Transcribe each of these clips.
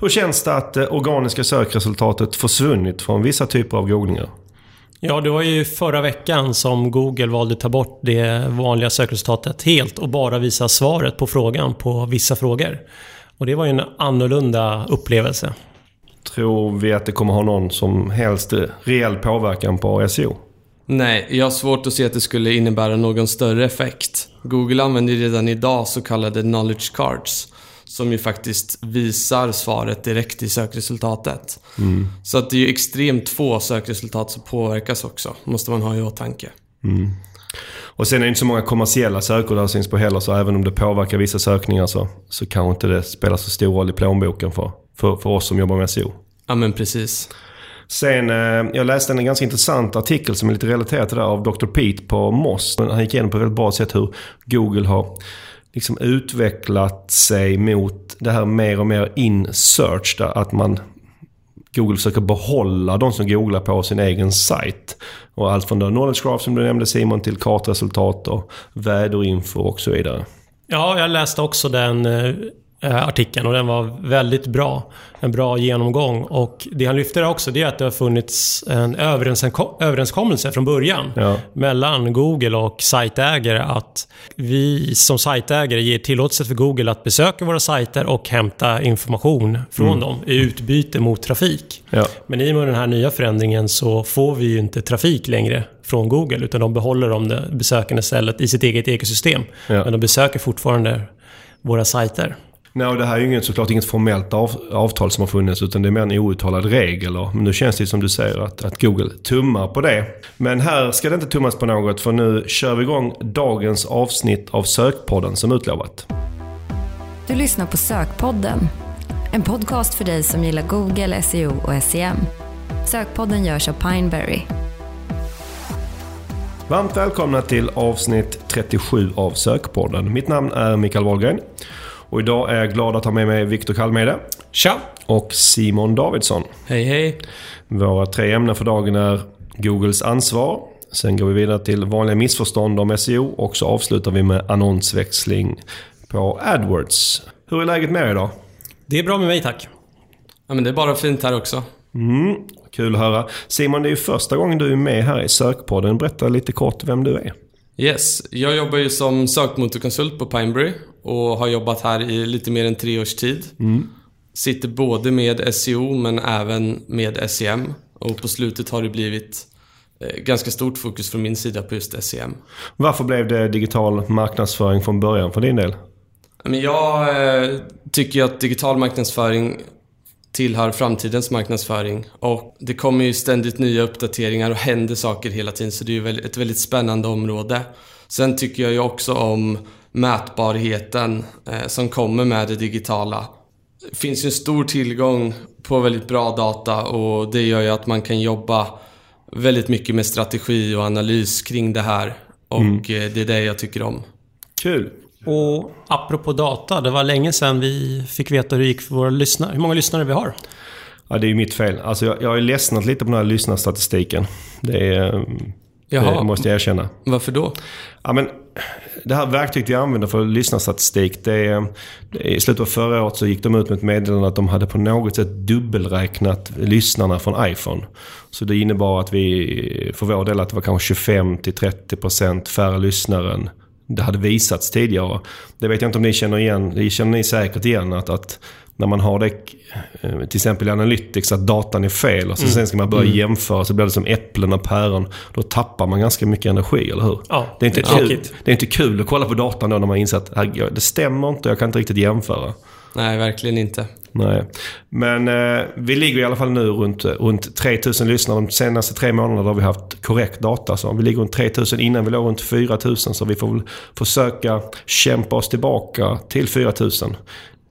Hur känns det att det organiska sökresultatet försvunnit från vissa typer av googlingar? Ja, det var ju förra veckan som Google valde att ta bort det vanliga sökresultatet helt och bara visa svaret på frågan på vissa frågor. Och det var ju en annorlunda upplevelse. Tror vi att det kommer ha någon som helst reell påverkan på SEO? Nej, jag har svårt att se att det skulle innebära någon större effekt. Google använder redan idag så kallade knowledge cards som ju faktiskt visar svaret direkt i sökresultatet. Mm. Så att det är ju extremt få sökresultat som påverkas också, måste man ha i åtanke. Mm. Och sen är det inte så många kommersiella sökord där syns på heller, så även om det påverkar vissa sökningar så, så kanske inte det spelar så stor roll i plånboken för, för, för oss som jobbar med SEO. Ja, men precis. Sen, eh, jag läste en ganska intressant artikel som är lite relaterad till det där av Dr. Pete på Moss. Han gick igenom på ett väldigt bra sätt hur Google har liksom utvecklat sig mot det här mer och mer in-search. Där att man Google försöker behålla de som googlar på sin egen sajt. Och allt från knowledge graph som du nämnde Simon till kartresultat och väderinfo och så vidare. Ja, jag läste också den eh, artikeln och den var väldigt bra. En bra genomgång. Och det han lyfter också det är att det har funnits en överenskommelse från början ja. mellan Google och sajtägare att vi som sajtägare ger tillåtelse för Google att besöka våra sajter och hämta information från mm. dem i utbyte mot trafik. Ja. Men i och med den här nya förändringen så får vi ju inte trafik längre från Google utan de behåller de besökande stället i sitt eget ekosystem. Ja. Men de besöker fortfarande våra sajter. Nej, det här är ju inget, såklart inget formellt av, avtal som har funnits utan det är mer en outtalad regel. Men nu känns det som du säger att, att Google tummar på det. Men här ska det inte tummas på något för nu kör vi igång dagens avsnitt av Sökpodden som utlovat. Du lyssnar på Sökpodden. En podcast för dig som gillar Google, SEO och SEM. Sökpodden görs av Pineberry. Varmt välkomna till avsnitt 37 av Sökpodden. Mitt namn är Mikael Wahlgren. Och idag är jag glad att ha med mig Viktor Kalmede. Tja! Och Simon Davidsson. Hej hej! Våra tre ämnen för dagen är Googles ansvar. Sen går vi vidare till vanliga missförstånd om SEO och så avslutar vi med annonsväxling på AdWords. Hur är läget med er idag? Det är bra med mig tack. Ja men det är bara fint här också. Mm, kul att höra. Simon, det är ju första gången du är med här i Sökpodden. Berätta lite kort vem du är. Yes, jag jobbar ju som sökmotorkonsult på Pineberry och har jobbat här i lite mer än tre års tid. Mm. Sitter både med SEO men även med SEM. Och på slutet har det blivit eh, ganska stort fokus från min sida på just SEM. Varför blev det digital marknadsföring från början för din del? jag eh, tycker att digital marknadsföring tillhör framtidens marknadsföring. Och det kommer ju ständigt nya uppdateringar och händer saker hela tiden så det är ju ett väldigt spännande område. Sen tycker jag ju också om mätbarheten eh, som kommer med det digitala. Det finns ju en stor tillgång på väldigt bra data och det gör ju att man kan jobba väldigt mycket med strategi och analys kring det här. Och mm. Eh, det är det jag tycker om. Kul! Och apropå data, det var länge sedan vi fick veta hur det gick för våra lyssnare. Hur många lyssnare vi har? Ja, det är ju mitt fel. Alltså jag, jag har ju ledsnat lite på den här lyssnarstatistiken. Det, är, Jaha. det måste jag erkänna. Varför då? Ja, men det här verktyget vi använder för lyssnarstatistik, det är, det är, i slutet av förra året så gick de ut med ett meddelande att de hade på något sätt dubbelräknat lyssnarna från iPhone. Så det innebar att vi, för vår del, att det var kanske 25-30% färre lyssnare än det hade visats tidigare. Det vet jag inte om ni känner igen. Det känner ni säkert igen att, att när man har det, eh, till exempel i Analytics, att datan är fel och så mm. sen ska man börja mm. jämföra så blir det som äpplen och päron. Då tappar man ganska mycket energi, eller hur? Ja, det, är inte kul, det är inte kul att kolla på datan då när man inser att det stämmer inte, jag kan inte riktigt jämföra. Nej, verkligen inte. Nej. Men eh, vi ligger i alla fall nu runt, runt 3000 lyssnare. De senaste tre månaderna har vi haft korrekt data. Så vi ligger runt 3000. Innan vi låg runt 4000. Så vi får väl försöka kämpa oss tillbaka till 4000.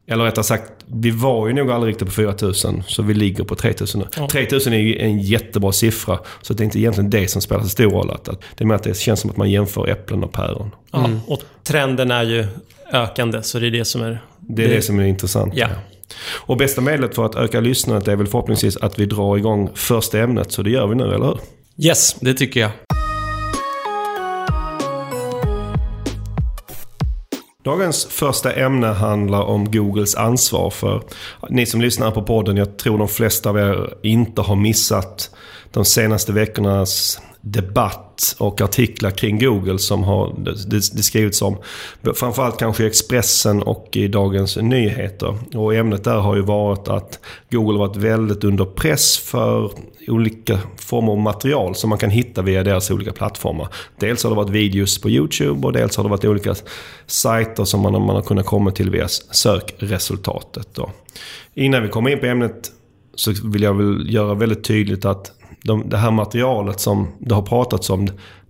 Eller rättare sagt, vi var ju nog aldrig riktigt på 4000. Så vi ligger på 3000 nu. Ja. 3000 är ju en jättebra siffra. Så det är inte egentligen det som spelar så stor roll. Att, det är mer att det känns som att man jämför äpplen och päron. Mm. och trenden är ju ökande. Så det är det som är... Det är det, det som är intressant. Ja. Och bästa medlet för att öka lyssnandet är väl förhoppningsvis att vi drar igång första ämnet. Så det gör vi nu, eller hur? Yes, det tycker jag. Dagens första ämne handlar om Googles ansvar för... Ni som lyssnar på podden, jag tror de flesta av er inte har missat de senaste veckornas debatt och artiklar kring Google som har det, det skrivits om. Framförallt kanske i Expressen och i Dagens Nyheter. Och ämnet där har ju varit att Google har varit väldigt under press för olika former av material som man kan hitta via deras olika plattformar. Dels har det varit videos på YouTube och dels har det varit olika sajter som man, man har kunnat komma till via sökresultatet. Då. Innan vi kommer in på ämnet så vill jag väl göra väldigt tydligt att de, det här materialet som det har pratats om,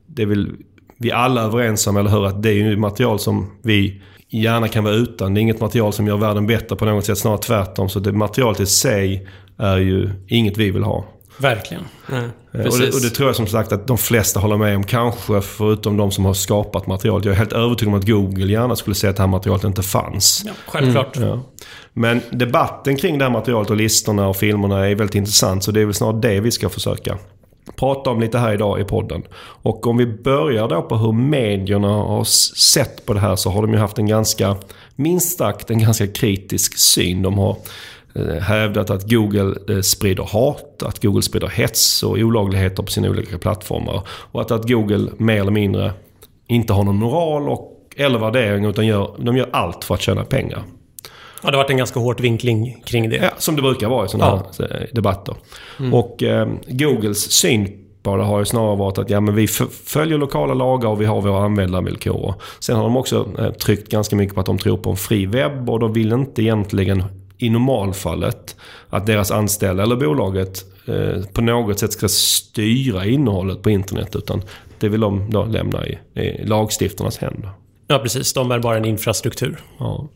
det är väl vi alla överens om, eller hur? Att det är ju material som vi gärna kan vara utan. Det är inget material som gör världen bättre på något sätt, snarare tvärtom. Så det materialet i sig är ju inget vi vill ha. Verkligen. Nej, och, det, och, det, tror jag som sagt att de flesta håller med om. Kanske förutom de som har skapat materialet. Jag är helt övertygad om att Google gärna skulle säga att det här materialet inte fanns. Ja, självklart. Mm. Ja. Men debatten kring det här materialet och listorna och filmerna är väldigt intressant. Så det är väl snarare det vi ska försöka prata om lite här idag i podden. Och om vi börjar då på hur medierna har sett på det här så har de ju haft en ganska, minst sagt en ganska kritisk syn. De har eh, hävdat att Google eh, sprider hat, att Google sprider hets och olagligheter på sina olika plattformar. Och att, att Google mer eller mindre inte har någon moral och, eller värdering utan gör, de gör allt för att tjäna pengar. Ja, det har varit en ganska hård vinkling kring det. Ja, som det brukar vara i sådana ja. här eh, debatter. Mm. Och eh, Googles syn på det har ju snarare varit att ja, men vi följer lokala lagar och vi har våra användarvillkor. Sen har de också eh, tryckt ganska mycket på att de tror på en fri webb och de vill inte egentligen i normalfallet att deras anställda eller bolaget eh, på något sätt ska styra innehållet på internet. Utan det vill de då lämna i, i lagstiftarnas händer. Ja, precis. De är bara en infrastruktur. Ja.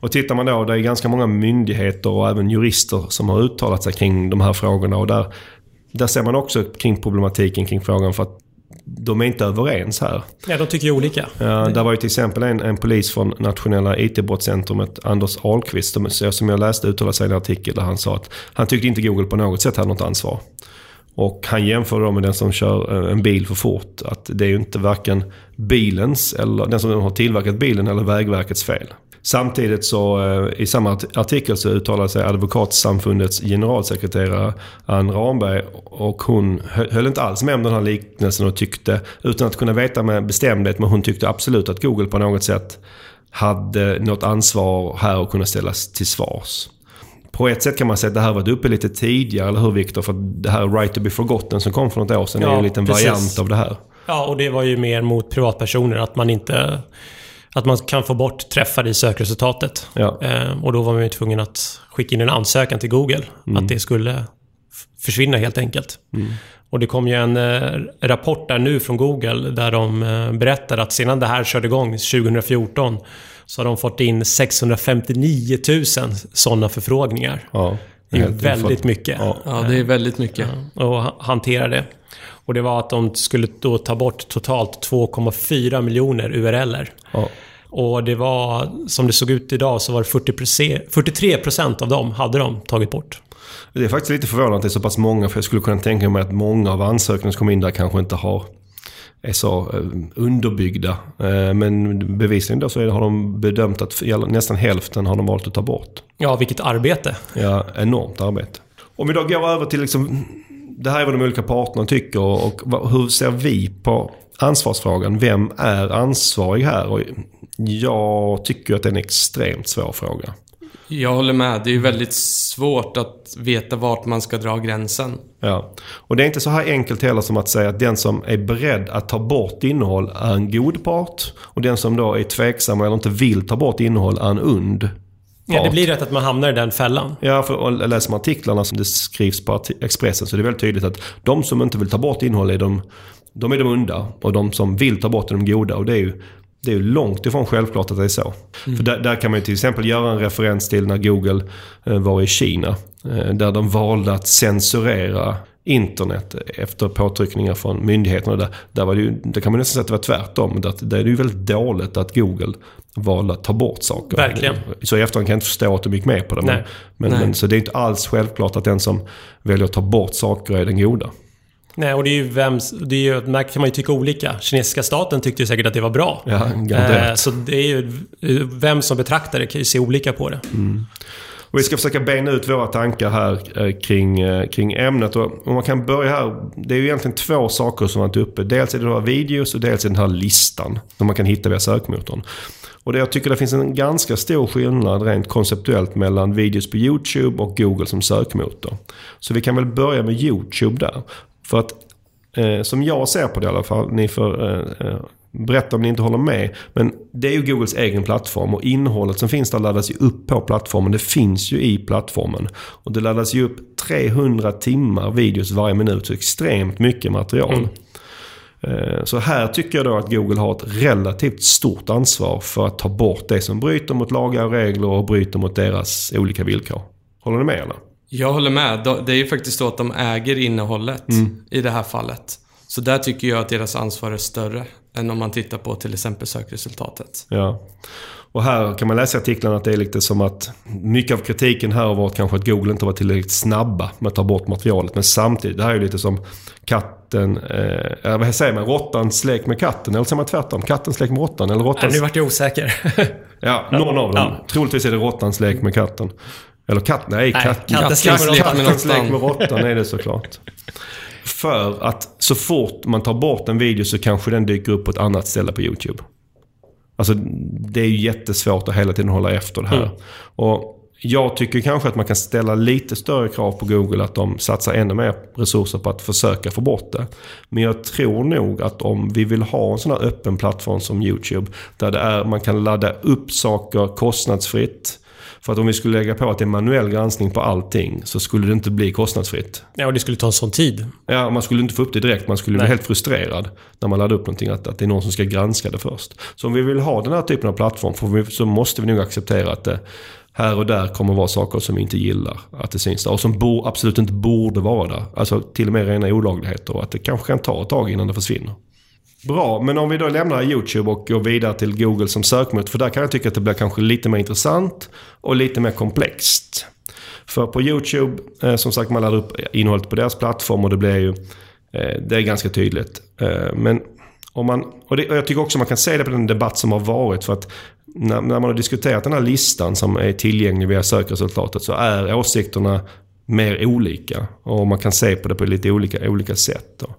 Och tittar man då, det är ganska många myndigheter och även jurister som har uttalat sig kring de här frågorna. Och där, där ser man också kring problematiken kring frågan. För att de är inte överens här. Ja, de tycker ju olika. Ja, där var ju till exempel en, en polis från nationella IT-brottscentrumet, Anders Ahlqvist, som jag läste uttala sig i en artikel där han sa att han tyckte inte Google på något sätt hade något ansvar. Och han jämför då med den som kör eh, en bil för fort. Att det är ju inte varken bilens, eller den som har tillverkat bilen, eller Vägverkets fel. Samtidigt så eh, i samma artikel så uttalade sig Advokatsamfundets generalsekreterare Ann Ramberg och hon höll inte alls med om den här liknelsen och tyckte, utan att kunna veta med bestämdhet, men hon tyckte absolut att Google på något sätt hade något ansvar här och kunna ställas till svars. På ett sätt kan man säga att det här varit uppe lite tidigare, eller hur Viktor? För det här Right to be forgotten som kom för något år sedan ja, är ju en liten precis. variant av det här. Ja, och det var ju mer mot privatpersoner, att man inte att man kan få bort träffar i sökresultatet. Ja. Eh, och då var man ju tvungen att skicka in en ansökan till Google. Mm. Att det skulle försvinna helt enkelt. Mm. Och det kom ju en eh, rapport där nu från Google där de eh, berättar att sedan det här körde igång 2014 så har de fått in 659 000 sådana förfrågningar. Ja, det är väldigt mycket. Ja. ja, det är väldigt mycket. Ja, och hantera det. Och det var att de skulle då ta bort totalt 2,4 miljoner URLer. Ja. Och det var, som det såg ut idag, så var det 40 43 procent av dem hade de tagit bort. Det är faktiskt lite förvånande att det är så pass många, för jag skulle kunna tänka mig att många av ansökningarna som kommer in där kanske inte har är så eh, underbyggda. Eh, men bevisligen då så har de bedömt att nästan hälften har de valt att ta bort. Ja, vilket arbete. Ja, enormt arbete. Om vi då går över till liksom det här är vad de olika parterna tycker och hur ser vi på ansvarsfrågan? Vem är ansvarig här? Och jag tycker att det är en extremt svår fråga. Jag håller med. Det är väldigt svårt att veta vart man ska dra gränsen. Ja. Och det är inte så här enkelt heller som att säga att den som är beredd att ta bort innehåll är en god part. Och den som då är tveksam eller inte vill ta bort innehåll är en und. Ja, det blir rätt att man hamnar i den fällan. Ja, för läser man artiklarna som det skrivs på Expressen så är det väldigt tydligt att de som inte vill ta bort innehåll är de, de är de onda. Och de som vill ta bort är de goda. Och det är ju, det är ju långt ifrån självklart att det är så. Mm. För där, där, kan man ju till exempel göra en referens till när Google eh, var i Kina. Eh, där de valde att censurera internet efter påtryckningar från myndigheterna. Där, där var det, ju, det kan man nästan säga att det var tvärtom. Där, där är det ju väldigt dåligt att Google valde att ta bort saker. Verkligen. Så i efterhand kan jag inte förstå att de gick med på det. Men, men, men, så det är inte alls självklart att den som väljer att ta bort saker är den goda. Nej, och det är ju vem... Det är ju, där kan man ju tycka olika. Kinesiska staten tyckte ju säkert att det var bra. Ja. Eh, så det är ju... Vem som betraktar det kan ju se olika på det. Och vi ska försöka bena ut våra tankar här eh, kring, eh, kring ämnet. Och om man kan börja här. Det är ju egentligen två saker som varit uppe. Dels är det här videos och dels är den här listan. Som man kan hitta via sökmotorn. Och det, jag tycker det finns en ganska stor skillnad rent konceptuellt mellan videos på YouTube och Google som sökmotor. Så vi kan väl börja med YouTube där. För att eh, som jag ser på det i alla fall, ni får eh, eh berätta om ni inte håller med. Men det är ju Googles egen plattform och innehållet som finns där laddas ju upp på plattformen. Det finns ju i plattformen. Och det laddas ju upp 300 timmar videos varje minut, så extremt mycket material. Mm. Eh, Så här tycker jag då att Google har ett relativt stort ansvar för att ta bort det som bryter mot lagar och regler och bryter mot deras olika villkor. Håller ni med eller? Jag håller med. De- Det är ju faktiskt så att de äger innehållet i det här fallet. Så där tycker jag att deras ansvar är större än om man tittar på till exempel sökresultatet. Ja. Och här kan man läsa i artiklarna att det är lite som att mycket av kritiken här har varit kanske att Google inte var tillräckligt snabba med att ta bort materialet. Men samtidigt, det här är ju lite som katten, eh, vad säger man, råttans lek med katten. Eller säger man tvärtom? Kattens lek med råttan? Eller Nej, råttans... nu vart jag osäker. Ja, någon av dem. Ja. Troligtvis är det råttans lek med katten. Eller katt, nej, Nej, katt, kattens med kattens råttan. lek med råttan är det såklart. För att så fort man tar bort en video så kanske den dyker upp på ett annat ställe på YouTube. Alltså det är ju jättesvårt att hela tiden hålla efter det här. Mm. Och jag tycker kanske att man kan ställa lite större krav på Google att de satsar ännu mer resurser på att försöka få bort det. Men jag tror nog att om vi vill ha en sån här öppen plattform som YouTube där det är, man kan ladda upp saker kostnadsfritt. För att om vi skulle lägga på att det är manuell granskning på allting så skulle det inte bli kostnadsfritt. Ja, och det skulle ta en sån tid. Ja, man skulle inte få upp det direkt. Man skulle bli Nej. helt frustrerad när man laddar upp någonting. Att, att det är någon som ska granska det först. Så om vi vill ha den här typen av plattform vi, så måste vi nog acceptera att det här och där kommer vara saker som vi inte gillar att det syns där. Och som bo, absolut inte borde vara där. Alltså till och med rena olagligheter. Och att det kanske kan ta ett tag innan det försvinner. Bra, men om vi då lämnar YouTube och går vidare till Google som sökmotor. För där kan jag tycka att det blir kanske lite mer intressant och lite mer komplext. För på YouTube, eh, som sagt, man laddar upp innehållet på deras plattform och det blir ju... Eh, det är ganska tydligt. Eh, men om man... Och, det, och jag tycker också man kan se det på den debatt som har varit. För att när, när man har diskuterat den här listan som är tillgänglig via sökresultatet så är åsikterna mer olika. Och man kan se på det på lite olika, olika sätt. Då.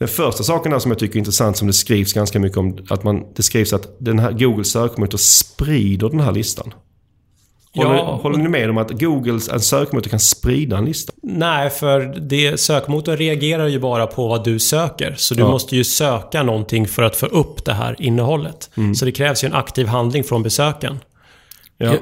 Den första saken här som jag tycker är intressant som det skrivs ganska mycket om. Att man, det skrivs att den här Google sökmotor sprider den här listan. Håller, Ja. håller ni med om att Googles en sökmotor kan sprida en lista? Nej, för det, sökmotorn reagerar ju bara på vad du söker. Så du Ja. måste ju söka någonting för att få upp det här innehållet. Mm. Så det krävs ju en aktiv handling från besökaren. Ja. Jag,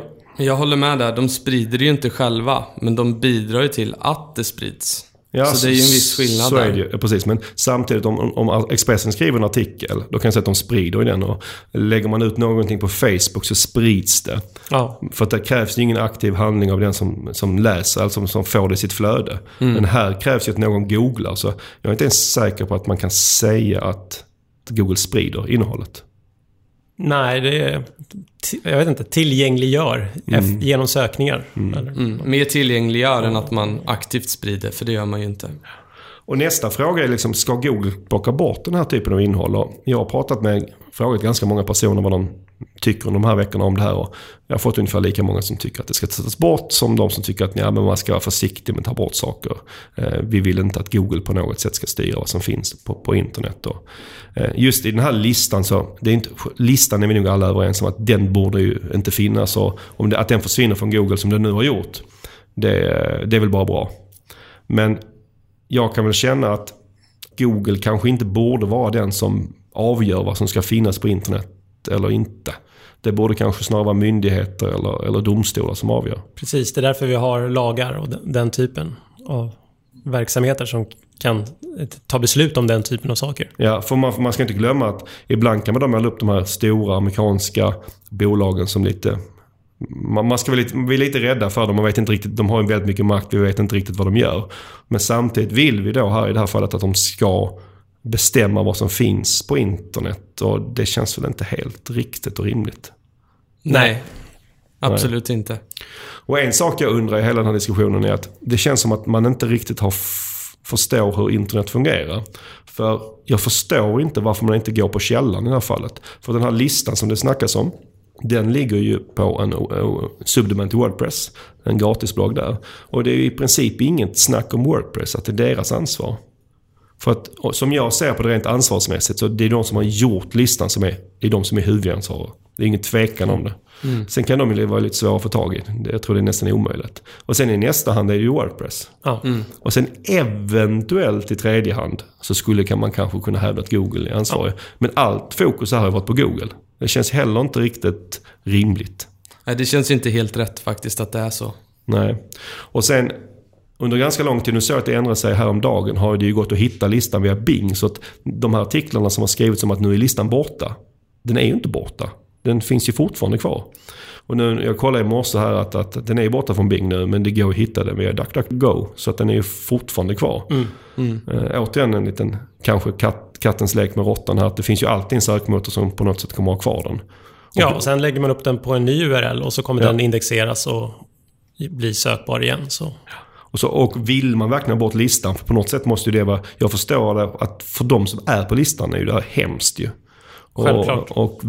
jag håller med där. De sprider det ju inte själva, men de bidrar ju till att det sprids. Ja, så det är ju en viss skillnad så där. är det ju, precis. Men samtidigt om, om Expressen skriver en artikel, då kan jag säga att de sprider den. Och lägger man ut någonting på Facebook så sprids det. Ja. För att det krävs ju ingen aktiv handling av den som, som läser, alltså som, som får det i sitt flöde. Mm. Men här krävs ju att någon googlar. Så jag är inte ens säker på att man kan säga att Google sprider innehållet. Nej, det är... Jag vet inte. Tillgängliggör eff- genom sökningar. Eller? Mm. Mer tillgängliggör än att man aktivt sprider, för det gör man ju inte. Och nästa fråga är liksom, ska Google plocka bort den här typen av innehåll? Och jag har pratat med, frågat ganska många personer vad de tycker under de här veckorna om det här. Och jag har fått ungefär lika många som tycker att det ska tas bort som de som tycker att ja, men man ska vara försiktig med att ta bort saker. Eh, vi vill inte att Google på något sätt ska styra vad som finns på, på internet. Och, Eh, just i den här listan så, det är inte, listan är vi nog alla överens om att den borde ju inte finnas. Och om det, att den försvinner från Google som den nu har gjort, det, det är väl bara bra. Men jag kan väl känna att Google kanske inte borde vara den som avgör vad som ska finnas på internet eller inte. Det borde kanske snarare vara myndigheter eller, eller domstolar som avgör. Precis, det är därför vi har lagar och den, den typen av verksamheter som kan ta beslut om den typen av saker. Ja, för man, man ska inte glömma att ibland kan man då måla upp de här stora amerikanska bolagen som lite... Man, man ska vara lite, vi är lite rädda för dem. Man vet inte riktigt, de har ju väldigt mycket makt. Vi vet inte riktigt vad de gör. Men samtidigt vill vi då här i det här fallet att de ska bestämma vad som finns på internet. Och det känns väl inte helt riktigt och rimligt. Nej. Absolut inte. Och en sak jag undrar i hela den här diskussionen är att det känns som att man inte riktigt har förstår hur internet fungerar. För jag förstår inte varför man inte går på källan i det här fallet. För den här listan som det snackas om, den ligger ju på en eh, uh, subdomain till Wordpress. En gratisblogg där. Och det är i princip inget snack om Wordpress, att det är deras ansvar. För att som jag ser på det rent ansvarsmässigt så det är de som har gjort listan som är, är de som är huvudansvariga. Det är ingen tvekan om det. Mm. Sen kan de ju vara lite svåra att få tag i. Jag tror det är nästan omöjligt. Och sen i nästa hand är det ju Wordpress. Ja. Mm. Och sen eventuellt i tredje hand så skulle kan man kanske kunna hävda att Google är ansvarig. Ja. Men allt fokus här har varit på Google. Det känns heller inte riktigt rimligt. Nej, det känns inte helt rätt faktiskt att det är så. Nej. Och sen under ganska lång tid, nu såg jag att det ändrade sig häromdagen, har det ju gått att hitta listan via Bing. Så att de här artiklarna som har skrivits om att nu är listan borta, den är ju inte borta. Den finns ju fortfarande kvar. Och nu, jag kollade i morse här att, att den är borta från Bing nu, men det går att hitta den via DuckDuckGo. Så att den är ju fortfarande kvar. Mm. Mm. Äh, återigen en liten, kanske katt, kattens lek med råttan här. Att det finns ju alltid en sökmotor som på något sätt kommer att ha kvar den. Och ja, och sen lägger man upp den på en ny URL och så kommer ja. den indexeras och bli sökbar igen. Så. Och, så, och vill man verkligen ha bort listan, för på något sätt måste ju det vara... Jag förstår det, att för de som är på listan är ju det här hemskt ju. Självklart. Och, och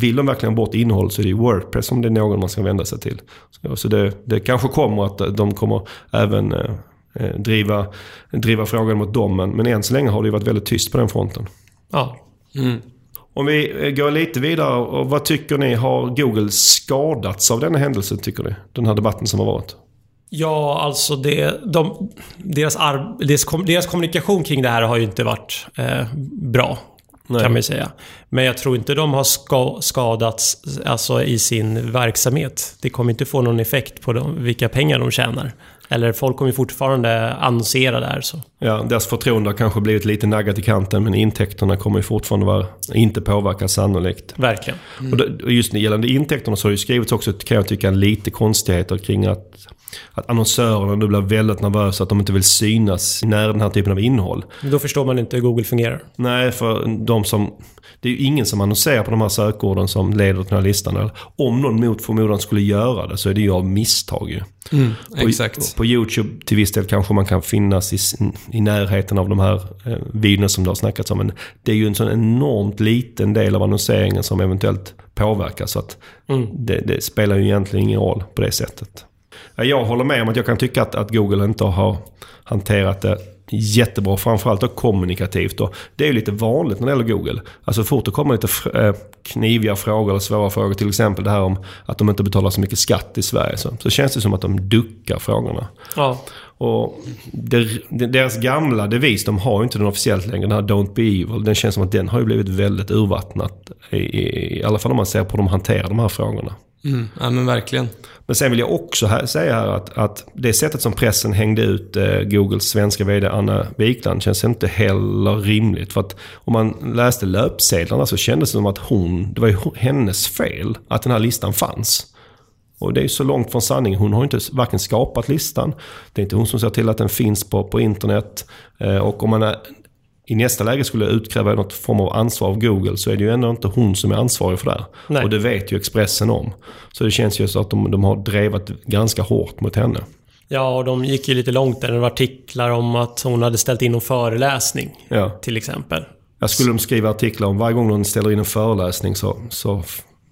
vill de verkligen ha bort innehåll så är det Wordpress som det är någon man ska vända sig till. Så, så det, det kanske kommer att de kommer även eh, eh, driva, driva frågan mot dem. Men, men än så länge har det varit väldigt tyst på den fronten. Ja. Mm. Om vi eh, går lite vidare. Och vad tycker ni? Har Google skadats av denna händelse, tycker ni? Den här debatten som har varit? Ja, alltså det, de, deras, ar, deras, deras, kommunikation kring det här har ju inte varit eh, bra. Nej. Kan man ju säga. Men jag tror inte de har ska, skadats alltså, i sin verksamhet. Det kommer inte få någon effekt på dem, vilka pengar de tjänar. Eller folk kommer fortfarande annonsera där. Så. Ja, deras förtroende har kanske blivit lite naggat i kanten men intäkterna kommer ju fortfarande vara, inte påverkas sannolikt. Verkligen. Mm. Och, det, och just gällande intäkterna så har det skrivits också, kan jag tycka, lite konstigheter kring att att annonsörerna nu blir väldigt nervösa att de inte vill synas när den här typen av innehåll. Då förstår man inte hur Google fungerar. Nej, för de som... Det ju ingen som annonserar på de här sökorden som leder till den här listan. Om någon mot förmodan skulle göra det så är det ju av misstag ju. Mm, exakt. På, på, YouTube till viss del kanske man kan finnas i, i närheten av de här eh, videorna som det har snackats om. Men det är ju en sån enormt liten del av annonseringen som eventuellt påverkas. Så att mm. det, det spelar ju egentligen ingen roll på det sättet. Jag håller med om att jag kan tycka att, att Google inte har hanterat det jättebra. Framförallt då kommunikativt. Och det är ju lite vanligt när det gäller Google. Alltså fort det kommer lite eh, kniviga frågor eller svåra frågor. Till exempel det här om att de inte betalar så mycket skatt i Sverige. Så, så känns det som att de duckar frågorna. Ja. Och deras gamla devis, de har ju inte den officiellt längre. Den här Don't Be Evil. Den känns som att den har ju blivit väldigt urvattnat. I, i, i alla fall om man ser på hur de hanterar de här frågorna. Mm, ja men verkligen. Men sen vill jag också här, säga här att, att det sättet som pressen hängde ut eh, Googles svenska VD Anna Wikland känns inte heller rimligt. För att om man läste löpsedlarna så kändes det som att hon, det var ju hennes fel att den här listan fanns. Och det är så långt från sanningen. Hon har inte varken skapat listan, det är inte hon som ser till att den finns på, på internet. Eh, och om man är, i nästa läge skulle utkräva något form av ansvar av Google så är det ju ändå inte hon som är ansvarig för det. Nej. Och det vet ju Expressen om. Så det känns ju så att de, de har drevat ganska hårt mot henne. Ja, och de gick ju lite långt där. Det var artiklar om att hon hade ställt in en föreläsning. Ja. Till exempel. Jag skulle de skriva artiklar om varje gång någon ställer in en föreläsning så, så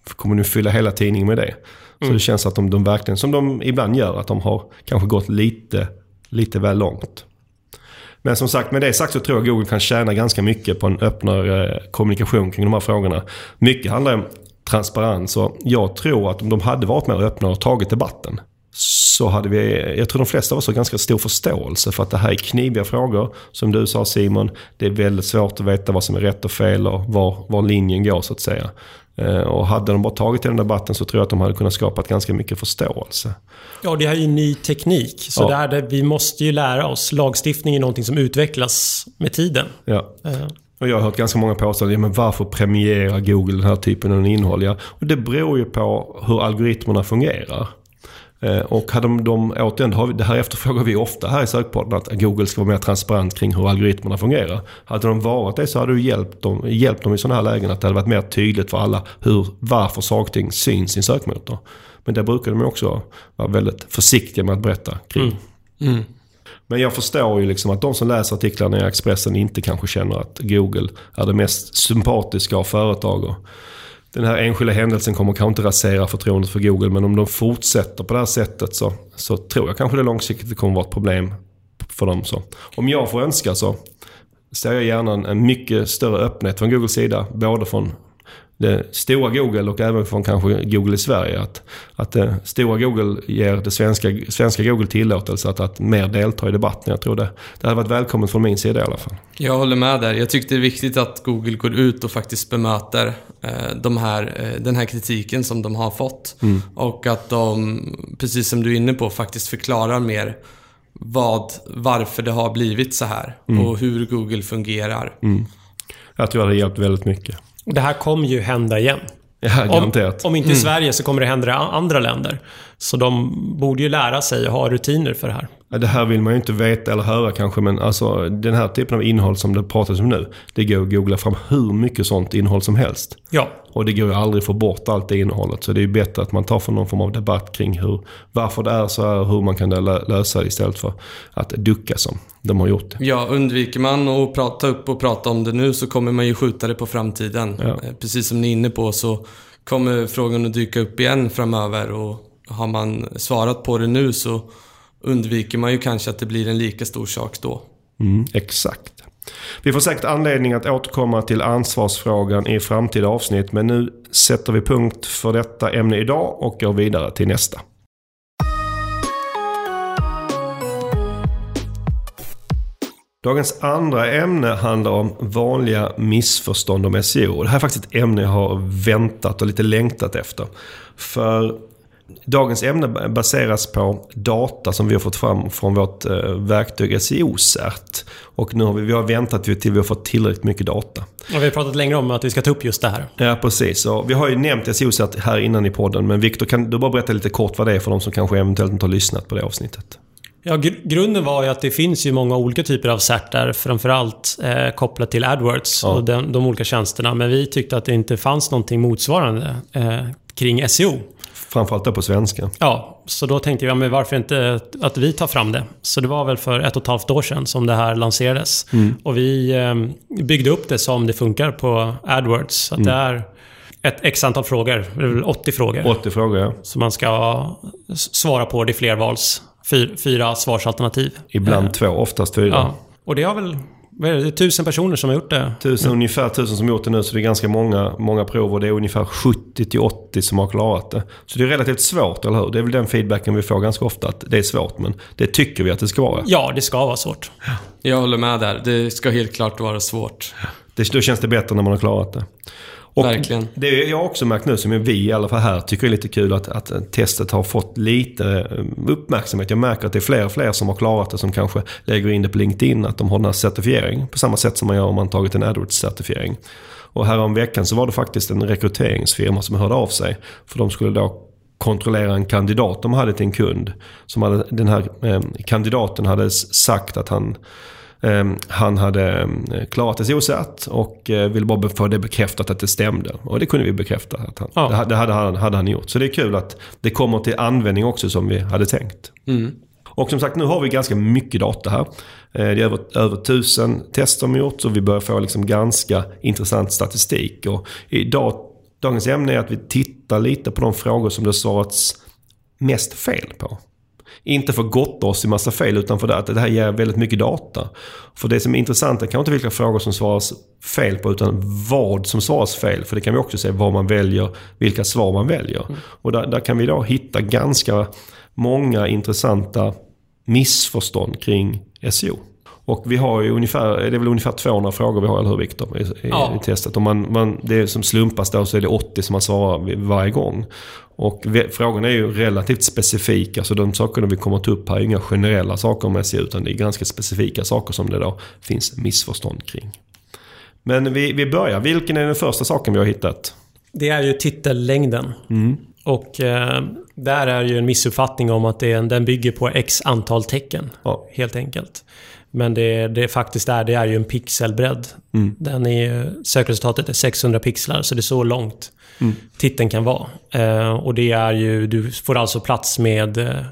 kommer nu fylla hela tidningen med det. Så mm. det känns att de, de verkligen, som de ibland gör, att de har kanske gått lite, lite väl långt. Men som sagt, med det sagt så tror jag Google kan tjäna ganska mycket på en öppnare eh, kommunikation kring de här frågorna. Mycket handlar om transparens och jag tror att om de hade varit mer öppna och tagit debatten så hade vi, jag tror de flesta av oss har ganska stor förståelse för att det här är kniviga frågor. Som du sa Simon, det är väldigt svårt att veta vad som är rätt och fel och var, var linjen går så att säga. Eh, och hade de bara tagit den debatten så tror jag att de hade kunnat skapa ganska mycket förståelse. Ja, det här är ju ny teknik. Så ja. det, vi måste ju lära oss. Lagstiftning är någonting som utvecklas med tiden. Ja. Uh. Och jag har hört ganska många påståenden, men varför premierar Google den här typen av innehåll? Ja, och det beror ju på hur algoritmerna fungerar. Eh, och hade de, de återigen, det här efterfrågar vi ofta här i sökpodden, att Google ska vara mer transparent kring hur algoritmerna fungerar. Hade de varit det så hade du hjälpt dem, hjälpt dem i sådana här lägen att det hade varit mer tydligt för alla hur, varför saker och ting syns i en sökmotor. Men det brukar de också vara väldigt försiktiga med att berätta kring. Mm. Mm. Men jag förstår ju liksom att de som läser artiklarna i Expressen inte kanske känner att Google är det mest sympatiska av företag. Och den här enskilda händelsen kommer kanske inte rasera förtroendet för Google, men om de fortsätter på det här sättet så, så tror jag kanske det långsiktigt kommer vara ett problem för dem. Så. Om jag får önska så ser jag gärna en, en mycket större öppenhet från Googles sida, både från det stora Google och även från kanske Google i Sverige. Att, att det stora Google ger det svenska, svenska Google tillåtelse att, att mer delta i debatten. Jag tror det, det hade varit välkommet från min sida i alla fall. Jag håller med där. Jag tycker det är viktigt att Google går ut och faktiskt bemöter eh, de här, eh, den här kritiken som de har fått. Mm. Och att de, precis som du är inne på, faktiskt förklarar mer vad, varför det har blivit så här mm. och hur Google fungerar. Mm. Jag tror det har hjälpt väldigt mycket. Det här kommer ju hända igen. Ja, om, om inte i mm. Sverige så kommer det hända i andra länder. Så de borde ju lära sig och ha rutiner för det här. Det här vill man ju inte veta eller höra kanske, men alltså den här typen av innehåll som det pratas om nu. Det går att googla fram hur mycket sånt innehåll som helst. Ja. Och det går ju aldrig att få bort allt det innehållet. Så det är ju bättre att man tar för någon form av debatt kring hur, varför det är så här och hur man kan lösa det istället för att ducka som de har gjort. Ja, undviker man att prata upp och prata om det nu så kommer man ju skjuta det på framtiden. Ja. Eh, precis som ni är inne på så kommer frågan att dyka upp igen framöver och har man svarat på det nu så undviker man ju kanske att det blir en lika stor sak då. Mm, exakt. Vi får säkert anledning att återkomma till ansvarsfrågan i framtida avsnitt. Men nu sätter vi punkt för detta ämne idag och går vidare till nästa. Dagens andra ämne handlar om vanliga missförstånd om SEO. Det här är faktiskt ett ämne jag har väntat och lite längtat efter. För Dagens ämne baseras på data som vi har fått fram från vårt eh, verktyg SEO-cert. Och nu har vi, vi har väntat till vi har fått tillräckligt mycket data. Och vi har pratat länge om att vi ska ta upp just det här. Ja, precis. Och vi har ju nämnt SEO-cert här innan i podden. Men Viktor, kan du bara berätta lite kort vad det är för de som kanske eventuellt inte har lyssnat på det avsnittet? Ja, gr grunden var ju att det finns ju många olika typer av certar, framförallt eh, kopplat till AdWords ja. och den, de olika tjänsterna. Men vi tyckte att det inte fanns någonting motsvarande eh, kring SEO. Framförallt då på svenska. Ja, så då tänkte jag, men varför inte att vi tar fram det? Så det var väl för ett och ett halvt år sedan som det här lanserades. Mm. Och vi eh, byggde upp det som det funkar på AdWords. Så att mm. det är ett x antal frågor, 80 frågor. 80 frågor, ja. Som man ska svara på. Det är flervals, fyra svarsalternativ. Ibland eh. två, oftast fyra. Ja. Och det har väl vad är det? det är tusen personer som har gjort det? Tusen, mm. Ungefär tusen som har gjort det nu. Så det är ganska många, många prov och det är ungefär 70 80 som har klarat det. Så det är relativt svårt, eller hur? Det är väl den feedbacken vi får ganska ofta. Att det är svårt, men det tycker vi att det ska vara. Ja, det ska vara svårt. Jag håller med där. Det ska helt klart vara svårt. Det, då känns det bättre när man har klarat det. Och Verkligen. Det jag också märkt nu, som vi i alla fall här tycker är lite kul, att, att testet har fått lite eh, uppmärksamhet. Jag märker att det är fler och fler som har klarat det, som kanske lägger in det på LinkedIn, att de har den här certifieringen. På samma sätt som man gör om man tagit en AdWords-certifiering. Och här om veckan så var det faktiskt en rekryteringsfirma som hörde av sig. För de skulle då kontrollera en kandidat de hade till en kund. Som hade, den här eh, kandidaten hade sagt att han han hade ehm, klarat det osett och eh, ville bara få det bekräftat att det stämde. Och det kunde vi bekräfta. Att han, ja. Det hade han, hade han gjort. Så det är kul att det kommer till användning också som vi hade tänkt. Mm. Och som sagt, nu har vi ganska mycket data här. Eh, det är över, över tusen tester som gjorts och vi börjar få liksom ganska intressant statistik. Och idag, dagens ämne är att vi tittar lite på de frågor som det svarats mest fel på. Inte för att gotta oss i massa fel utan för att det här ger väldigt mycket data. För det som är intressant är kanske inte vilka frågor som svaras fel på utan vad som svaras fel. För det kan vi också se vad man väljer, vilka svar man väljer. Mm. Och där, där kan vi då hitta ganska många intressanta missförstånd kring SEO. Och vi har ju ungefär, det är väl ungefär 200 frågor vi har, eller hur Viktor? I, ja. i testet. Och man, man, det som slumpas då så är det 80 som man svarar varje gång. Och frågorna är ju relativt specifika. Så de sakerna vi kommer ta upp här är inga generella saker om SEO. Utan det är ganska specifika saker som det då finns missförstånd kring. Men vi, vi börjar. Vilken är den första saken vi har hittat? Det är ju titellängden. Mm. Och eh, där är ju en missuppfattning om att det, den bygger på x antal tecken. Ja. Helt enkelt. Men det, det faktiskt är, det är ju en pixelbredd. Mm. Den är, sökresultatet är 600 pixlar, så det är så långt mm. titeln kan vara. Eh, och det är ju, du får alltså plats med eh,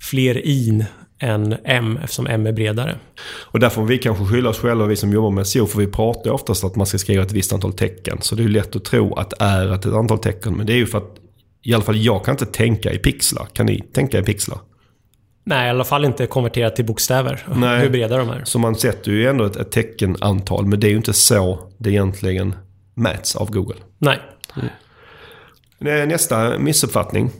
fler in än M eftersom M är bredare. Och där får vi kanske skylla oss själva, vi som jobbar med SEO, för vi pratar oftast att man ska skriva ett visst antal tecken. Så det är lätt att tro att är ett antal tecken. Men det är ju för att i alla fall jag kan inte tänka i pixlar. Kan ni tänka i pixlar? Nej, i alla fall inte konverterat till bokstäver. Nej. Hur breda de är. Så man sätter ju ändå ett, ett teckenantal, men det är ju inte så det egentligen mäts av Google. Nej. Nästa missuppfattning.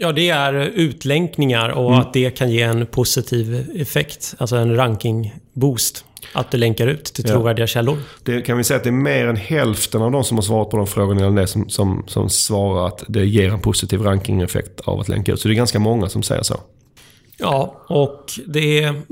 Ja, det är utlänkningar och Mm. att det kan ge en positiv effekt. Alltså en ranking-boost. Att du länkar ut till Ja. trovärdiga källor. Det kan vi säga att det är mer än hälften av de som har svarat på de frågorna eller det som, som, som svarar att det ger en positiv rankingeffekt av att länka ut. Så det är ganska många som säger så. Ja, och det, är,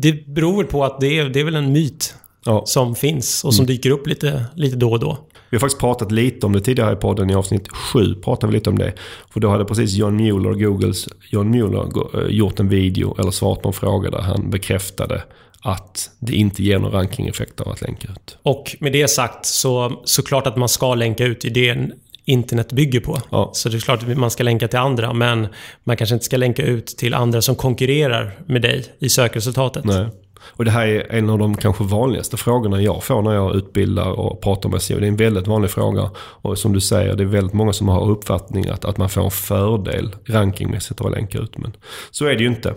det beror på att det är, det är väl en myt Ja. som finns och som dyker upp lite, lite då och då. Vi har faktiskt pratat lite om det tidigare i podden. I avsnitt 7 pratade vi lite om det. För då hade precis John Mueller, Googles John Mueller, eh, gjort en video eller svarat på en fråga där han bekräftade att det inte ger någon rankingeffekt av att länka ut. Och med det sagt så såklart att man ska länka ut. Är det internet bygger på. Ja. Så det är klart att man ska länka till andra, men man kanske inte ska länka ut till andra som konkurrerar med dig i sökresultatet. Nej. Och det här är en av de kanske vanligaste frågorna jag får när jag utbildar och pratar med SEO. Det är en väldigt vanlig fråga. Och som du säger, det är väldigt många som har uppfattning att, att man får en fördel rankingmässigt av att länka ut. Men så är det ju inte.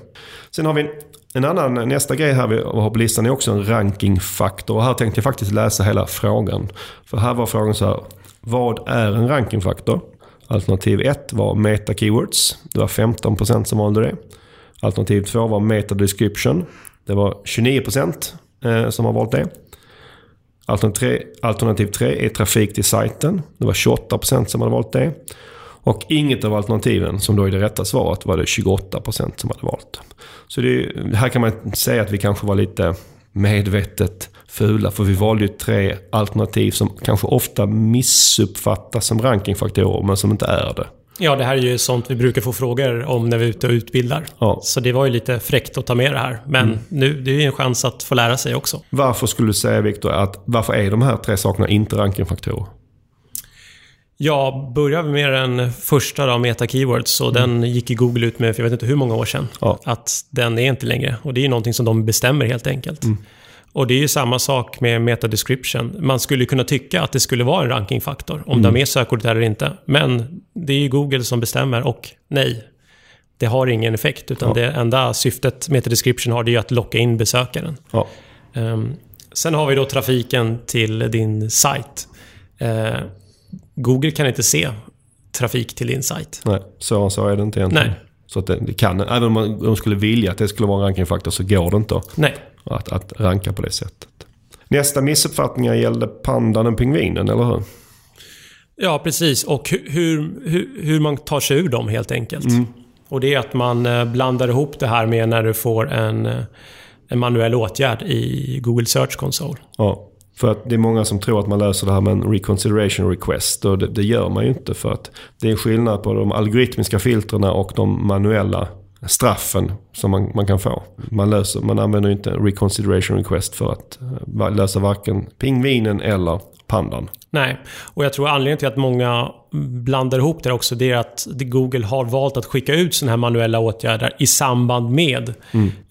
Sen har vi en, en annan, nästa grej här vi har på listan är också en rankingfaktor. Och här tänkte jag faktiskt läsa hela frågan. För här var frågan så här. Vad är en rankingfaktor? Alternativ 1 var meta keywords. Det var 15% som valde det. Alternativ 2 var meta description. Det var 29% eh, som har valt det. Alternativ, alternativ 3 är trafik till sajten. Det var 28% som hade valt det. Och inget av alternativen, som då är det rätta svaret, var det 28% som hade valt. Så det, här kan man säga att vi kanske var lite medvetet fula. För vi valde ju tre alternativ som kanske ofta missuppfattas som rankingfaktorer, men som inte är det. Ja, det här är ju sånt vi brukar få frågor om när vi är ute och utbildar. Ja. Så det var ju lite fräckt att ta med det här. Men nu, det är ju en chans att få lära sig också. Varför skulle du säga, Viktor, att varför är de här tre sakerna inte rankingfaktorer? Jag började med den första då, Meta Keywords, och den gick ju Google ut med för jag vet inte hur många år sedan. Ja. Att den är inte längre. Och det är ju någonting som de bestämmer helt enkelt. Och det är ju samma sak med Meta Description. Man skulle kunna tycka att det skulle vara en rankingfaktor, om det har med sökordet eller inte. Men det är ju Google som bestämmer och nej, det har ingen effekt. Utan Ja. det enda syftet Meta Description har, det är ju att locka in besökaren. Ja. Ehm, sen har vi då trafiken till din sajt. Eh, Google kan inte se trafik till din sajt. Nej, så, så är det inte egentligen. Nej. Så att det, det kan, även om man, om de skulle vilja att det skulle vara en rankingfaktor så går det inte Nej. Att, att ranka på det sättet. Nästa missuppfattningar gällde pandan och pingvinen, eller hur? Ja, precis. Och hu- hur, hur, hur man tar sig ur dem helt enkelt. Och det är att man eh, blandar ihop det här med när du får en, eh, en manuell åtgärd i Google Search Console. Ja. För att det är många som tror att man löser det här med en reconsideration request. Och det, det gör man ju inte för att det är skillnad på de algoritmiska filtrerna och de manuella straffen som man, man kan få. Man, löser, man använder ju inte reconsideration request för att eh, lösa varken pingvinen eller pandan. Nej, och jag tror anledningen till att många blandar ihop det också, det är att Google har valt att skicka ut sådana här manuella åtgärder i samband med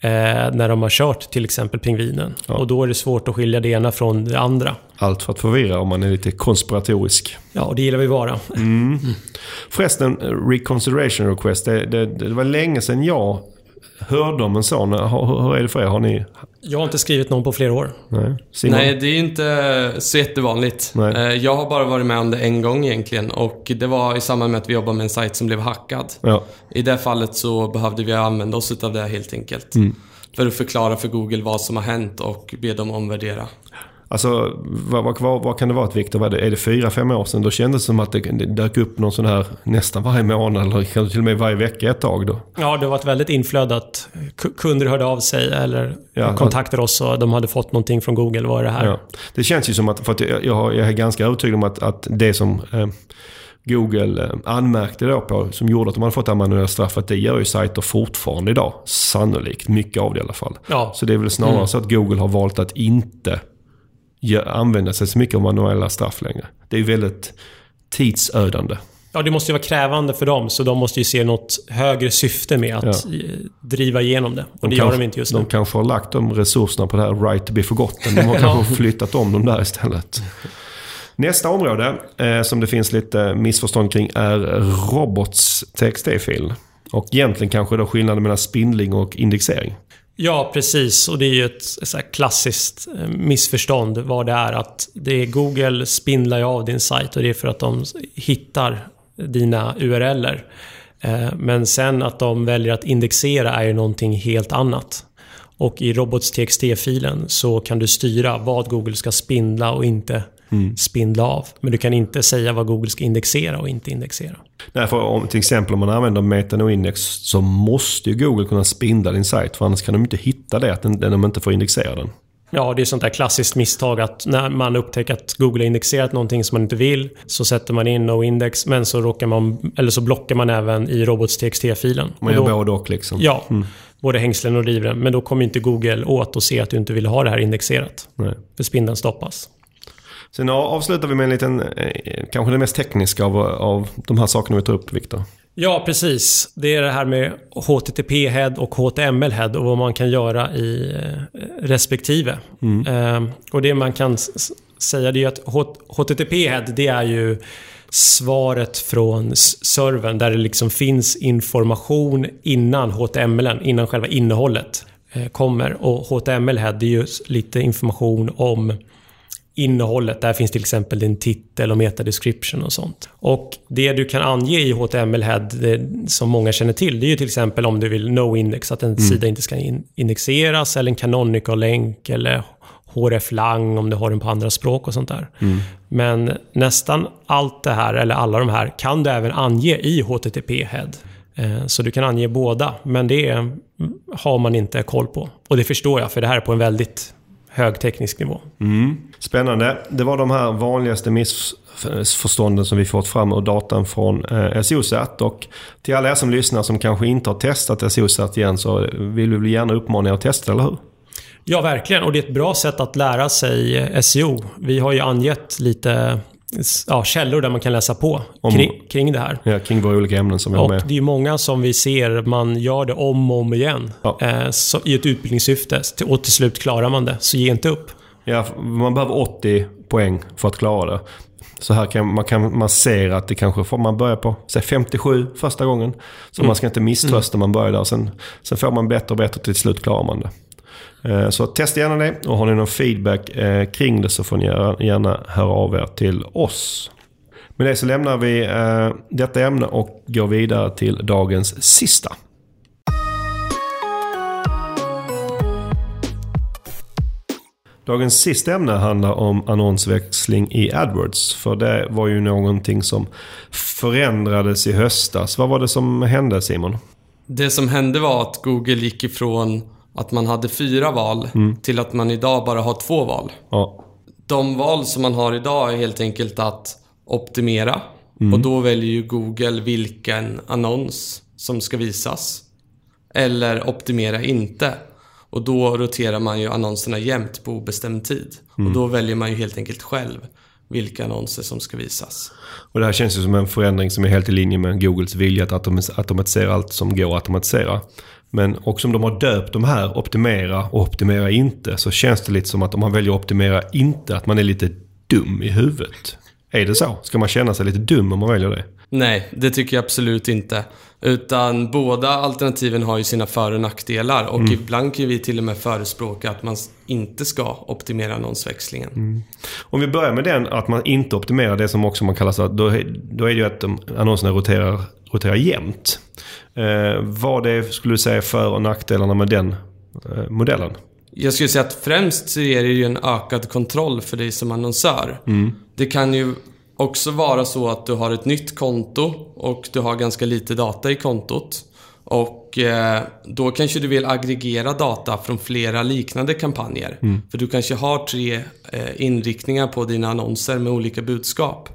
eh, när de har kört till exempel pingvinen. Och då är det svårt att skilja det ena från det andra. Allt för att förvirra om man är lite konspiratorisk. Ja, och det gillar vi vara. Förresten, reconsideration request. Det, det, det var länge sedan jag hörde om en sån. Hur, hur är det för er? Har ni... Jag har inte skrivit någon på flera år. Nej? Simon? Nej, det är ju inte så jättevanligt. Nej. Eh, Jag har bara varit med om det en gång egentligen och det var i samband med att vi jobbade med en sajt som blev hackad. Ja. I det fallet så behövde vi använda oss av det helt enkelt. För att förklara för Google vad som har hänt och be dem omvärdera. Alltså, vad, vad, vad, kan det vara, Viktor? Vad är det- Är det fyra, fem år sedan? Då kändes det som att det, det dök upp någon sån här nästan varje månad eller kanske till och med varje vecka ett tag då. Ja, det var ett väldigt inflödat. K- Kunder hörde av sig eller Ja, kontaktade oss och de hade fått någonting från Google. Vad är det här? Ja. Det känns ju som att, för att jag, jag, är ganska övertygad om att, att det som eh, Google eh, anmärkte då på, som gjorde att de hade fått det här manuella straffet, det gör ju sajter fortfarande idag. Sannolikt, mycket av det i alla fall. Ja. Så det är väl snarare så att Google har valt att inte använda sig så mycket av manuella straff längre. Det är ju väldigt tidsödande. Ja, det måste ju vara krävande för dem, så de måste ju se något högre syfte med att Ja. eh, driva igenom det. Och De det gör kanske- de inte just nu. De kanske har lagt de resurserna på det här right to be forgotten. De har Ja. kanske flyttat om dem där istället. Nästa område eh, som det finns lite missförstånd kring är robots TXT-fil. Och egentligen kanske då skillnaden mellan spindling och indexering. Ja, precis. Och det är ju ett så här klassiskt eh, missförstånd vad det är. Att det är Google spindlar ju av din sajt och det är för att de hittar dina URLer. Eh, men sen att de väljer att indexera är ju någonting helt annat. Och i robots.txt-filen så kan du styra vad Google ska spindla och inte spindla av. Men du kan inte säga vad Google ska indexera och inte indexera. Nej, för om, till exempel om man använder MetaNoindex så måste ju Google kunna spindla din sajt. För annars kan de inte hitta det, att den, de inte får indexera den. Ja, det är sånt där klassiskt misstag att när man upptäcker att Google har indexerat någonting som man inte vill så sätter man in no index men så råkar man, eller så blockar man även i robots.txt-filen. Man gör både och liksom. Ja, både hängslen och livrem. Men då kommer inte Google åt och se att du inte vill ha det här indexerat. Nej. För spindeln stoppas. Sen avslutar vi med en liten, eh, kanske det mest tekniska av, av de här sakerna vi tar upp, Viktor. Ja, precis. Det är det här med HTTP-head och HTML-head och vad man kan göra i eh, respektive. Eh, och det man kan säga det är att HTTP-head det är ju svaret från servern där det liksom finns information innan HTML, innan själva innehållet eh, kommer. Och HTML-head det är ju lite information om innehållet. Där finns till exempel din titel och metadescription och sånt. Och det du kan ange i HTML-head som många känner till, det är ju till exempel om du vill no-index, att en sida inte ska in indexeras, eller en canonical-länk, eller href-lang om du har den på andra språk och sånt där. Men nästan allt det här, eller alla de här, kan du även ange i HTTP-head. Eh, Så du kan ange båda, men det mm, har man inte koll på. Och det förstår jag, för det här är på en väldigt hög teknisk nivå. Spännande. Det var de här vanligaste missförstånden som vi fått fram ur datan från eh, SEOsat. Och till alla er som lyssnar som kanske inte har testat SEOsat igen så vill vi gärna uppmana er att testa, eller hur? Ja, verkligen. Och det är ett bra sätt att lära sig SEO. Vi har ju angett lite ja, källor där man kan läsa på Om- kring, kring det här. Ja, kring våra olika ämnen som vi har med. det är ju många som vi ser, man gör det om och om igen. Ja. Eh, så, I ett utbildningssyfte. Och till slut klarar man det. Så ge inte upp. Ja, man behöver 80 poäng för att klara det. Så här kan man, kan, man ser att det kanske får man börja på säg 57 första gången. Så man ska inte misströsta man börjar där. Sen, sen får man bättre och bättre till slut klarar man det. Eh, så testa gärna det och har ni någon feedback eh, kring det så får ni gärna- höra av er till oss. Med det så lämnar vi eh, detta ämne och går vidare till dagens sista. Dagens sista ämne handlar om annonsväxling i AdWords. För det var ju någonting som förändrades i höstas. Vad var det som hände Simon? Det som hände var att Google gick ifrån att man hade fyra val till att man idag bara har två val. Ja, De val som man har idag är helt enkelt att optimera. Och då väljer ju Google vilken annons som ska visas. Eller optimera inte. Och då roterar man ju annonserna jämt på obestämd tid. Och då väljer man ju helt enkelt själv vilka annonser som ska visas. och det här känns ju som en förändring som är helt i linje med Googles vilja att automatisera allt som går att automatisera. Men också om de har döpt de här optimera och optimera inte så känns det lite som att om man väljer optimera inte att man är lite dum i huvudet. Är det så? Ska man känna sig lite dum om man väljer det? Nej, det tycker jag absolut inte. Utan båda alternativen har ju sina för och nackdelar och ibland kan vi till och med förespråka att man inte ska optimera annonsväxlingen. Om vi börjar med den att man inte optimerar det som också man kallar så. Då, då är det ju att de, annonserna roterar, roterar jämnt. Eh, vad det skulle du säga för och nackdelarna med den eh, modellen? Jag skulle säga att främst så är det ju en ökad kontroll för dig som annonsör. Det kan ju också vara så att du har ett nytt konto och du har ganska lite data i kontot. Och eh, då kanske du vill aggregera data från flera liknande kampanjer. För du kanske har tre eh, inriktningar på dina annonser med olika budskap.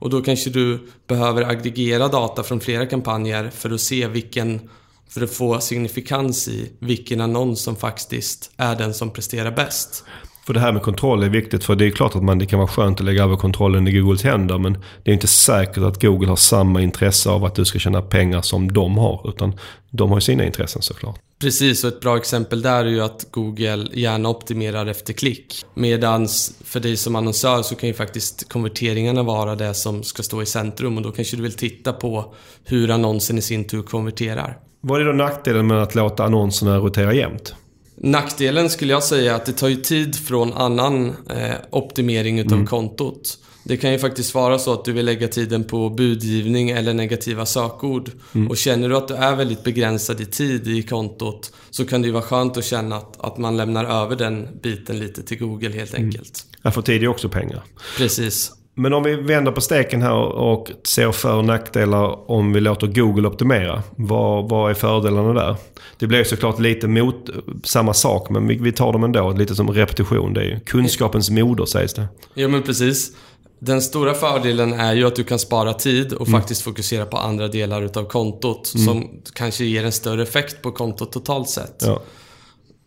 Och då kanske du behöver aggregera data från flera kampanjer för att se vilken för att få signifikans i vilken annons som faktiskt är den som presterar bäst. För det här med kontroll är viktigt för det är klart att man, det kan vara skönt att lägga över kontrollen i Googles händer men det är inte säkert att Google har samma intresse av att du ska tjäna pengar som de har. Utan de har ju sina intressen såklart. Precis, och ett bra exempel där är ju att Google gärna optimerar efter klick. Medan för dig som annonsör så kan ju faktiskt konverteringarna vara det som ska stå i centrum och då kanske du vill titta på hur annonsen i sin tur konverterar. Vad är då nackdelen med att låta annonserna rotera jämnt? Nackdelen skulle jag säga är att det tar ju tid från annan eh, optimering utav mm. kontot. Det kan ju faktiskt vara så att du vill lägga tiden på budgivning eller negativa sökord. Mm. Och känner du att du är väldigt begränsad i tid i kontot så kan det ju vara skönt att känna att, att man lämnar över den biten lite till Google helt mm. enkelt. Mm. Ja, för tid är också pengar. Precis. Men om vi vänder på steken här och ser för och nackdelar om vi låter Google optimera. Vad, vad är fördelarna där? Det blir såklart lite mot samma sak men vi, vi tar dem ändå. Lite som repetition. Det är ju kunskapens moder sägs det. Ja men precis. Den stora fördelen är ju att du kan spara tid och mm. faktiskt fokusera på andra delar utav kontot. Mm. Som kanske ger en större effekt på kontot totalt sett. Ja.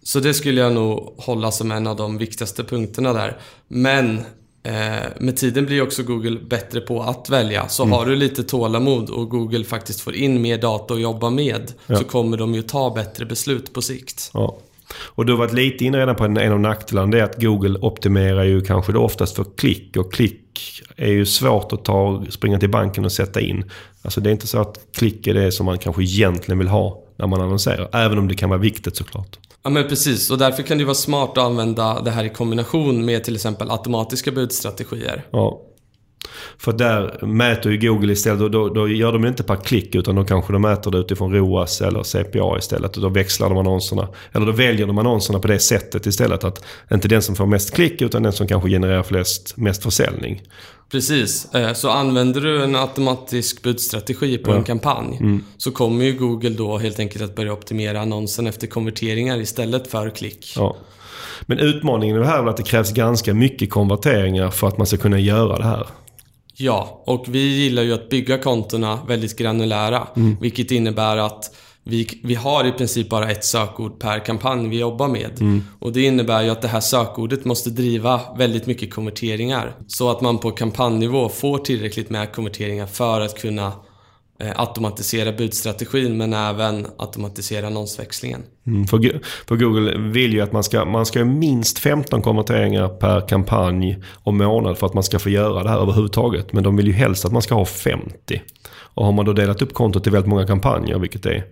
Så det skulle jag nog hålla som en av de viktigaste punkterna där. Men med tiden blir också Google bättre på att välja. Så mm. har du lite tålamod och Google faktiskt får in mer data att jobba med ja. så kommer de ju ta bättre beslut på sikt. Ja. Och du har varit lite inne redan på en, en av nackdelarna. Det är att Google optimerar ju kanske då oftast för klick. Och klick är ju svårt att ta, springa till banken och sätta in. Alltså det är inte så att klick är det som man kanske egentligen vill ha när man annonserar. Även om det kan vara viktigt såklart. Ja men precis och därför kan det vara smart att använda det här i kombination med till exempel automatiska budstrategier. Ja. För där mäter ju Google istället, och då, då gör de inte per klick utan då kanske de mäter det utifrån ROAS eller CPA istället. Och då växlar de annonserna, eller då väljer de annonserna på det sättet istället. Att inte den som får mest klick utan den som kanske genererar flest, mest försäljning. Precis. Eh, så använder du en automatisk budstrategi på ja. en kampanj mm. så kommer ju Google då helt enkelt att börja optimera annonsen efter konverteringar istället för klick. Ja. Men utmaningen är här är att det krävs ganska mycket konverteringar för att man ska kunna göra det här. Ja, och vi gillar ju att bygga kontona väldigt granulära. Mm. Vilket innebär att vi, vi har i princip bara ett sökord per kampanj vi jobbar med. Mm. Och det innebär ju att det här sökordet måste driva väldigt mycket konverteringar. Så att man på kampanjnivå får tillräckligt med konverteringar för att kunna eh, automatisera budstrategin men även automatisera annonsväxlingen. Mm, för, för, Google vill ju att man ska, man ska ha minst 15 konverteringar per kampanj och månad för att man ska få göra det här överhuvudtaget. Men de vill ju helst att man ska ha 50. Och har man då delat upp kontot i väldigt många kampanjer, vilket är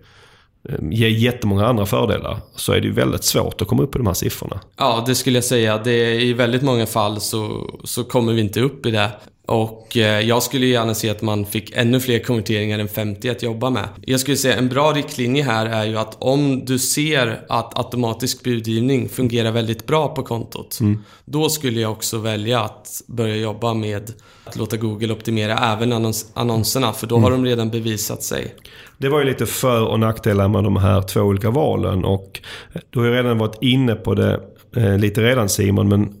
ge ger jättemånga andra fördelar så är det ju väldigt svårt att komma upp i de här siffrorna. Ja, det skulle jag säga. Det är, I väldigt många fall så, så kommer vi inte upp i det. Och eh, jag skulle gärna se att man fick ännu fler konverteringar än 50 att jobba med. Jag skulle säga en bra riktlinje här är ju att om du ser att automatisk budgivning fungerar väldigt bra på kontot. Mm. Då skulle jag också välja att börja jobba med att låta Google optimera även annons annonserna för då mm. har de redan bevisat sig. Det var ju lite för och nackdelar med de här två olika valen och du har ju redan varit inne på det eh, lite redan Simon men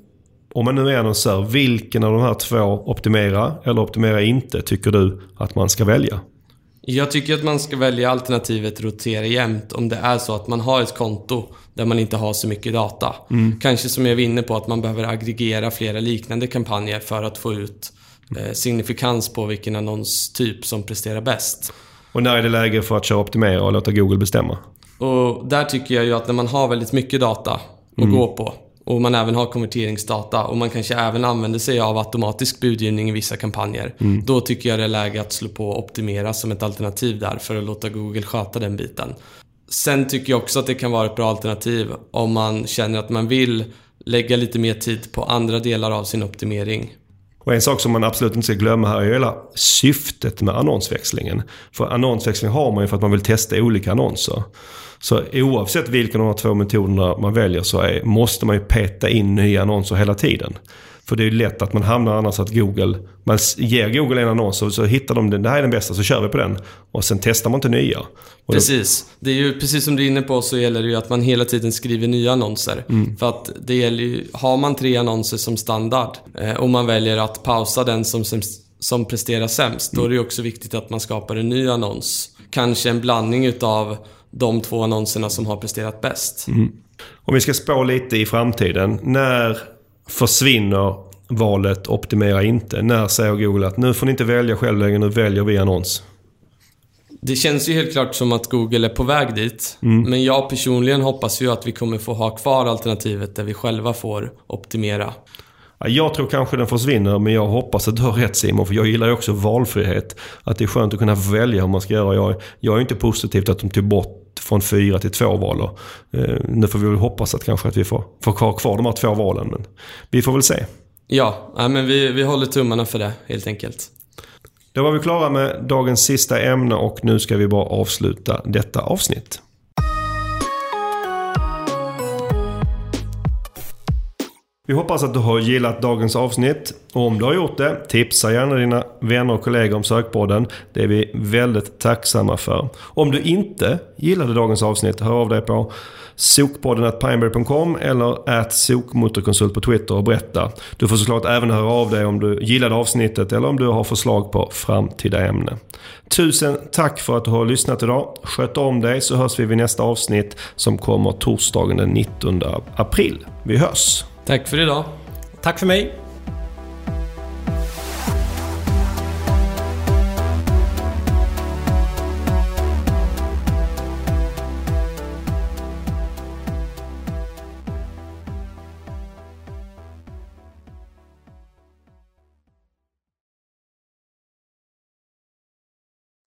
om man nu är annonsör, vilken av de här två, optimera eller optimera inte, tycker du att man ska välja? Jag tycker att man ska välja alternativet rotera jämt om det är så att man har ett konto där man inte har så mycket data. Mm. Kanske som jag var inne på att man behöver aggregera flera liknande kampanjer för att få ut eh, signifikans på vilken annonstyp som presterar bäst. Och när är det läge för att köra optimera och låta Google bestämma? Och där tycker jag ju att när man har väldigt mycket data att mm. gå på och man även har konverteringsdata och man kanske även använder sig av automatisk budgivning i vissa kampanjer. Mm. Då tycker jag det är läge att slå på optimera som ett alternativ där för att låta Google sköta den biten. Sen tycker jag också att det kan vara ett bra alternativ om man känner att man vill lägga lite mer tid på andra delar av sin optimering. Och en sak som man absolut inte ska glömma här är hela syftet med annonsväxlingen. För annonsväxling har man ju för att man vill testa olika annonser. Så oavsett vilken av de här två metoderna man väljer så är, måste man ju peta in nya annonser hela tiden. För det är ju lätt att man hamnar annars att Google, man ger Google en annons och så hittar de den, det här är den bästa, så kör vi på den. Och sen testar man inte nya. Och precis. Det är ju precis som du är inne på så gäller det ju att man hela tiden skriver nya annonser. Mm. För att det gäller ju, har man tre annonser som standard eh, och man väljer att pausa den som, som, som presterar sämst, mm. då är det ju också viktigt att man skapar en ny annons. Kanske en blandning utav de två annonserna som har presterat bäst. Mm. Om vi ska spå lite i framtiden. När försvinner valet optimera inte. När säger Google att nu får ni inte välja själv längre, nu väljer vi annons? Det känns ju helt klart som att Google är på väg dit. Mm. Men jag personligen hoppas ju att vi kommer få ha kvar alternativet där vi själva får optimera. Ja, Jag tror kanske den försvinner, men jag hoppas att du har rätt Simon. För jag gillar ju också valfrihet. Att det är skönt att kunna välja hur man ska göra. Jag, jag är inte positiv till att de tog bort från fyra till två val. Och, Eh, nu får vi hoppas att kanske att vi får, får kvar, kvar de här två valen. Men vi får väl se. Ja, ja men vi, vi håller tummarna för det helt enkelt. Då var vi klara med dagens sista ämne och nu ska vi bara avsluta detta avsnitt. Vi hoppas att du har gillat dagens avsnitt. Och om du har gjort det, tipsa gärna dina vänner och kollegor om Sökpodden. Det är vi väldigt tacksamma för. Om du inte gillade dagens avsnitt, hör av dig på sokpodden.pineberry.com eller at sokmotorkonsult på Twitter och berätta. Du får såklart även höra av dig om du gillade avsnittet eller om du har förslag på framtida ämne. Tusen tack för att du har lyssnat idag. Sköt om dig så hörs vi vid nästa avsnitt som kommer torsdagen den 19 april. Vi hörs! Tack för idag. Tack för mig.